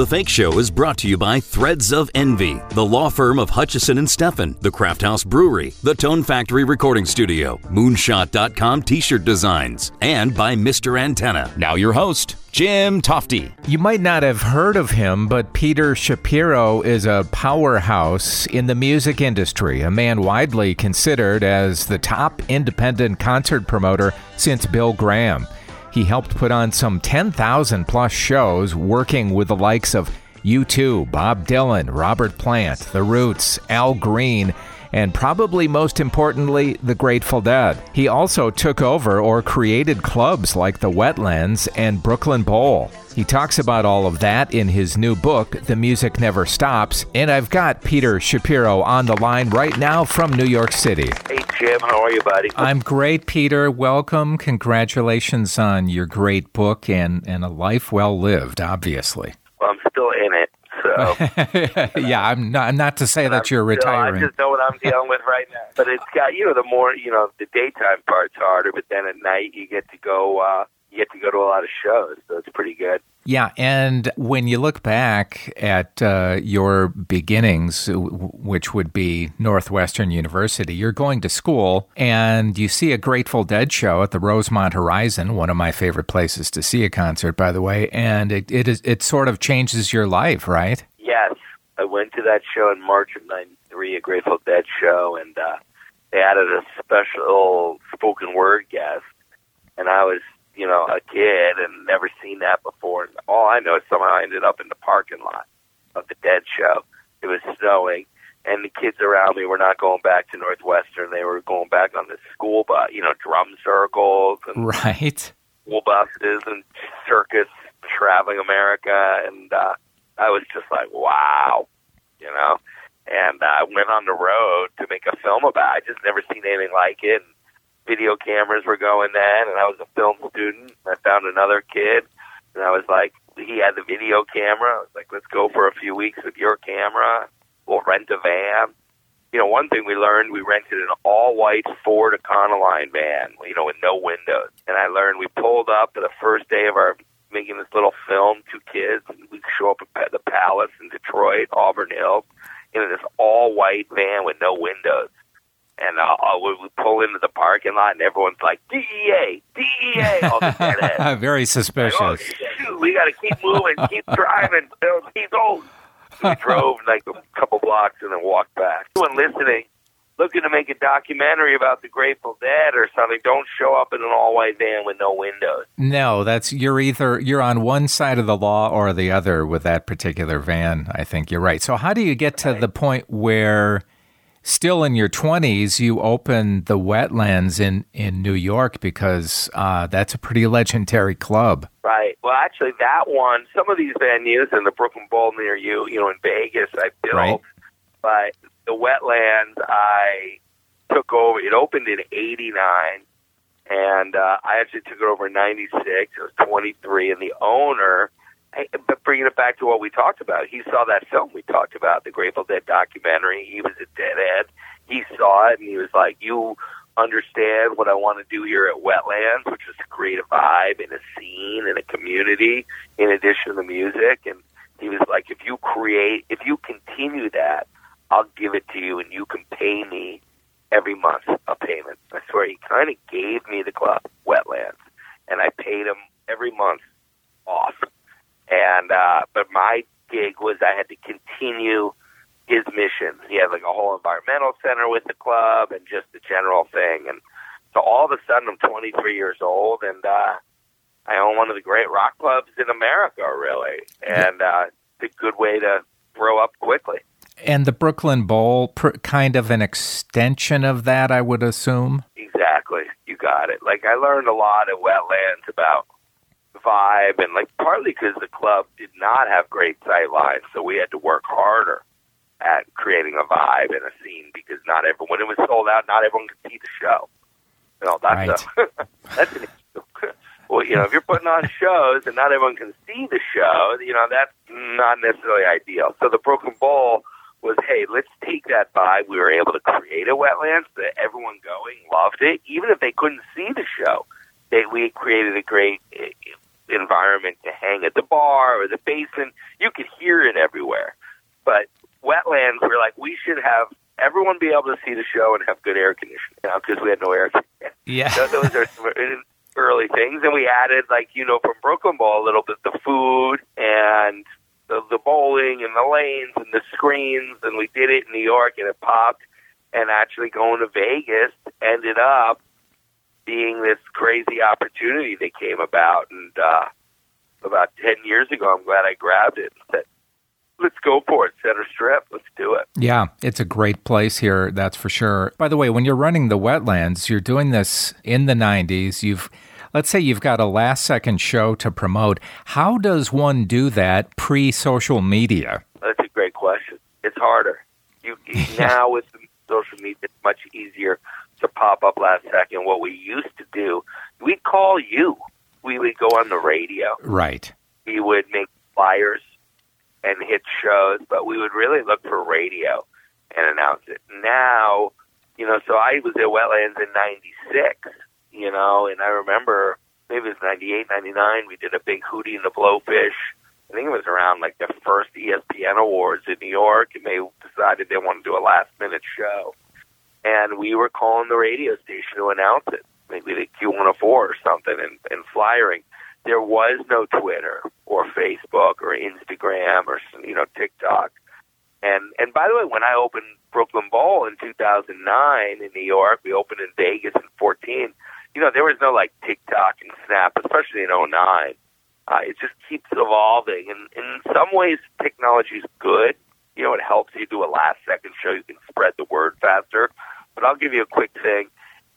The Fake Show is brought to you by Threads of Envy, the law firm of Hutchison and Steffen, the Craft House Brewery, the Tone Factory Recording Studio, Moonshot.com T-shirt designs, and by Mr. Antenna. Now your host, Jim Tofte. You might not have heard of him, but Peter Shapiro is a powerhouse in the music industry, a man widely considered as the top independent concert promoter since Bill Graham. He helped put on some 10,000 plus shows working with the likes of U2, Bob Dylan, Robert Plant, The Roots, Al Green, and probably most importantly, the Grateful Dead. He also took over or created clubs like the Wetlands and Brooklyn Bowl. He talks about all of that in his new book, The Music Never Stops. And I've got Peter Shapiro on the line right now from New York City. Jim. How are you, buddy? I'm great, Peter. Welcome. Congratulations on your great book and, and a life well lived, obviously. Well, I'm still in it. So yeah, I'm not, not to say that you're retiring. I just know what I'm dealing with right now. But it's got you know the more you know the daytime part's harder, but then at night you get to go uh, you get to go to a lot of shows, so it's pretty good. Yeah, and when you look back at uh, your beginnings, which would be Northwestern University, you're going to school and you see a Grateful Dead show at the Rosemont Horizon, one of my favorite places to see a concert, by the way, and it it, is, it sort of changes your life, right? Yes, I went to that show in March of '93, a Grateful Dead show, and uh, they added a special spoken word guest, and I was you know, a kid and never seen that before. And all I know is somehow I ended up in the parking lot of the Dead Show. It was snowing, and the kids around me were not going back to Northwestern. They were going back on the school bus, you know, drum circles and right school buses and circus traveling America. And uh, I was just like, wow, you know. And uh, I went on the road to make a film about. it. I just never seen anything like it. And video cameras were going then, and I was a film student. I found another kid, and I was like, he had the video camera. I was like, let's go for a few weeks with your camera. We'll rent a van. You know, one thing we learned, we rented an all-white Ford Econoline van, you know, with no windows. And I learned we pulled up to the first day of our making this little film, two kids, we show up at the Palace in Detroit, Auburn Hills, in this all-white van with no windows and uh, uh, we, pull into the parking lot, and everyone's like, DEA, DEA, all the Very suspicious. Like, oh, we got to keep moving, keep driving. He's old. we drove like a couple blocks and then walked back. Anyone listening, looking to make a documentary about the Grateful Dead or something, don't show up in an all-white van with no windows. No, that's you're either you're on one side of the law or the other with that particular van. I think you're right. So how do you get to right. the point where still in your 20s, you opened the Wetlands in, in New York because uh, that's a pretty legendary club. Right. Well, actually, that one, some of these venues in the Brooklyn Bowl near you, you know, in Vegas, I built. Right. But the Wetlands, I took over. It opened in 89. And uh, I actually took it over in 96. I was 23. And the owner but bringing it back to what we talked about, he saw that film we talked about, the Grateful Dead documentary. He was a deadhead. He saw it and he was like, "You understand what I want to do here at Wetlands, which is to create a vibe and a scene and a community in addition to the music." And he was like, "If you create, if you continue that, I'll give it to you, and you can pay me every month a payment." I swear, he kind of gave me the club, Wetlands, and I paid him every month and uh, but my gig was I had to continue his mission. He had like a whole environmental center with the club and just the general thing. And so all of a sudden, I'm 23 years old, and uh, I own one of the great rock clubs in America, really. And uh, it's a good way to grow up quickly. And the Brooklyn Bowl, pr- kind of an extension of that, I would assume. Exactly, you got it. Like I learned a lot at Wetlands about vibe, and like partly because the club did not have great sight lines, so we had to work harder at creating a vibe and a scene because not everyone when it was sold out, not everyone could see the show. You know, that's right. a, that's an well, you know, if you're putting on shows and not everyone can see the show, you know, that's not necessarily ideal. So the Brooklyn Bowl was, hey, let's take that vibe. We were able to create a wetlands that everyone going loved it, even if they couldn't see the show. They, we created a great environment to hang at the bar or the basin. You could hear it everywhere. But wetlands, we're like, we should have everyone be able to see the show and have good air conditioning, know, because we had no air conditioning. Yeah. So those are some early things. And we added, like, you know, from Brooklyn Bowl a little bit the food and the, the bowling and the lanes and the screens. And we did it in New York and it popped. And actually going to Vegas ended up being this crazy opportunity that came about. And uh, about 10 years ago, I'm glad I grabbed it and said, let's go for it. Center Strip, let's do it. Yeah, it's a great place here, that's for sure. By the way, when you're running the wetlands, you're doing this in the 90s. You've let's say you've got a last second show to promote. How does one do that pre social media? That's a great question. It's harder. You now with social media, it's much easier to pop up last second. What we used to do, we'd call you. We would go on the radio. Right. We would make flyers and hit shows, but we would really look for radio and announce it. Now, you know, so I was at Wetlands in 96, you know, and I remember maybe it was 98, 99, we did a big Hootie and the Blowfish. I think it was around like the first ESPN Awards in New York, and they decided they wanted to do a last minute show. And we were calling the radio station to announce it, maybe the Q104 or something, and, and flyering there was no Twitter or Facebook or Instagram or you know TikTok. And and by the way, when I opened Brooklyn Bowl in 2009 in New York, we opened in Vegas in 14. You know, there was no like TikTok and Snap, especially in 09. Uh, it just keeps evolving, and in some ways, technology is good. You know, it helps you do a last second show. You can spread the word faster. But I'll give you a quick thing.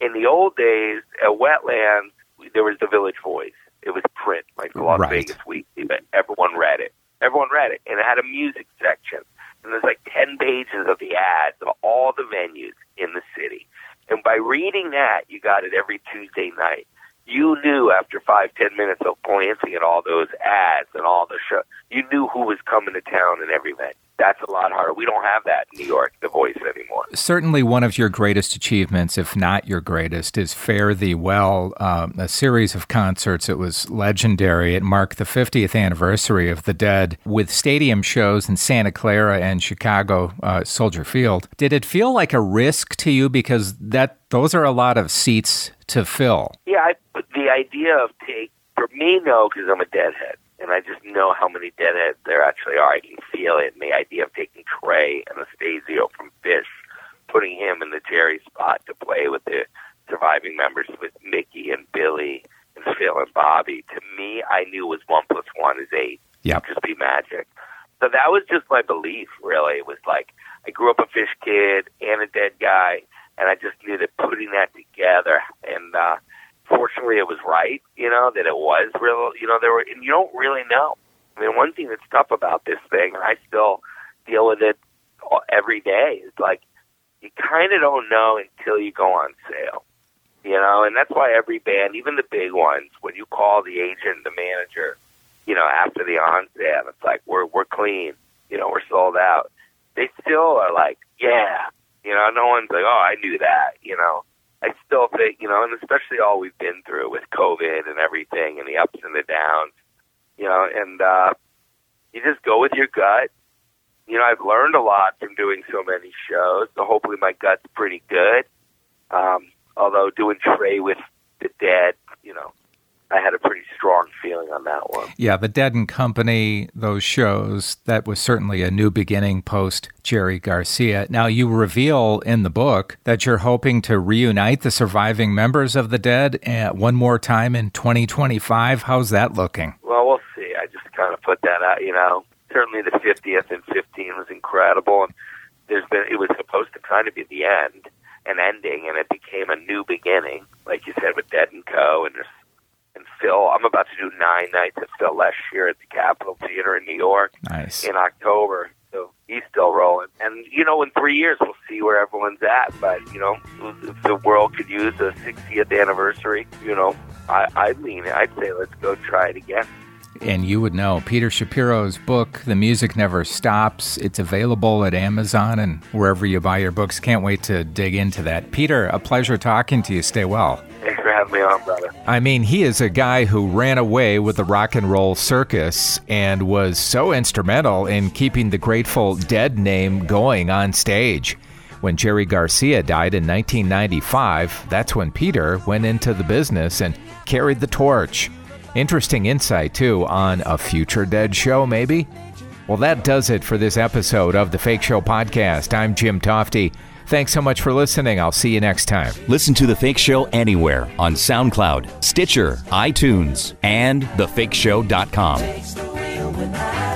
In the old days, at Wetlands, there was the Village Voice it was print, like the Las Right. Vegas Weekly, but everyone read it. Everyone read it, and it had a music section, and there's like ten pages of the ads of all the venues in the city. And by reading that, you got it every Tuesday night. You knew after five, ten minutes of glancing at all those ads and all the show, you knew who was coming to town in every venue. That's a lot harder. We don't have that in New York, The Voice anymore. Certainly, one of your greatest achievements, if not your greatest, is Fare Thee Well, um, a series of concerts. It was legendary. It marked the 50th anniversary of The Dead with stadium shows in Santa Clara and Chicago, uh, Soldier Field. Did it feel like a risk to you because that those are a lot of seats to fill? Yeah, I, the idea of take for me, no, because I'm a deadhead, and I just know how many deadheads there actually are. I can feel it, and the idea of taking Trey and Anastasio from Phish, putting him in the Jerry spot to play with the surviving members with Mickey and Billy and Phil and Bobby. To me, I knew was one plus one is eight. Yeah, just be magic. So that was just my belief. Really, it was like I grew up a Phish kid and a dead guy, and I just knew that putting that together and. uh fortunately it was right, you know, that it was real, you know, there were, and you don't really know. I mean, one thing that's tough about this thing, and I still deal with it every day, is like, you kind of don't know until you go on sale, you know, and that's why every band, even the big ones, when you call the agent, the manager, you know, after the on sale, it's like, we're, we're clean, you know, we're sold out. They still are like, yeah, you know, no one's like, oh, I knew that, you know. I still think, you know, and especially all we've been through with COVID and everything and the ups and the downs, you know, and uh, you just go with your gut. You know, I've learned a lot from doing so many shows, so hopefully my gut's pretty good. Um, although doing Trey with the Dead, you know, I had a pretty strong feeling on that one. Yeah, the Dead and Company, those shows, that was certainly a new beginning post Jerry Garcia. Now, you reveal in the book that you're hoping to reunite the surviving members of the Dead uh, one more time in 2025. How's that looking? Well, we'll see. I just kind of put that out, you know. Certainly the 50th and 15 was incredible. And there's been, it was supposed to kind of be the end, an ending, and it became a new beginning, like you said, with Dead and Co. And there's and Phil. I'm about to do nine nights of Phil last year at the Capitol Theater in New York Nice. in October. So he's still rolling. And, you know, in three years, we'll see where everyone's at. But, you know, if the world could use a 60th anniversary, you know, I, I'd lean, I'd say let's go try it again. And you would know Peter Shapiro's book, The Music Never Stops. It's available at Amazon and wherever you buy your books. Can't wait to dig into that. Peter, a pleasure talking to you. Stay well. For having me on, brother. I mean, he is a guy who ran away with the rock and roll circus and was so instrumental in keeping the Grateful Dead name going on stage. When Jerry Garcia died in 1995, that's when Peter went into the business and carried the torch. Interesting insight, too, on a future Dead show, maybe? Well, that does it for this episode of the Fake Show Podcast. I'm Jim Tofte. Thanks so much for listening. I'll see you next time. Listen to The Fake Show anywhere on SoundCloud, Stitcher, iTunes, and thefakeshow.com.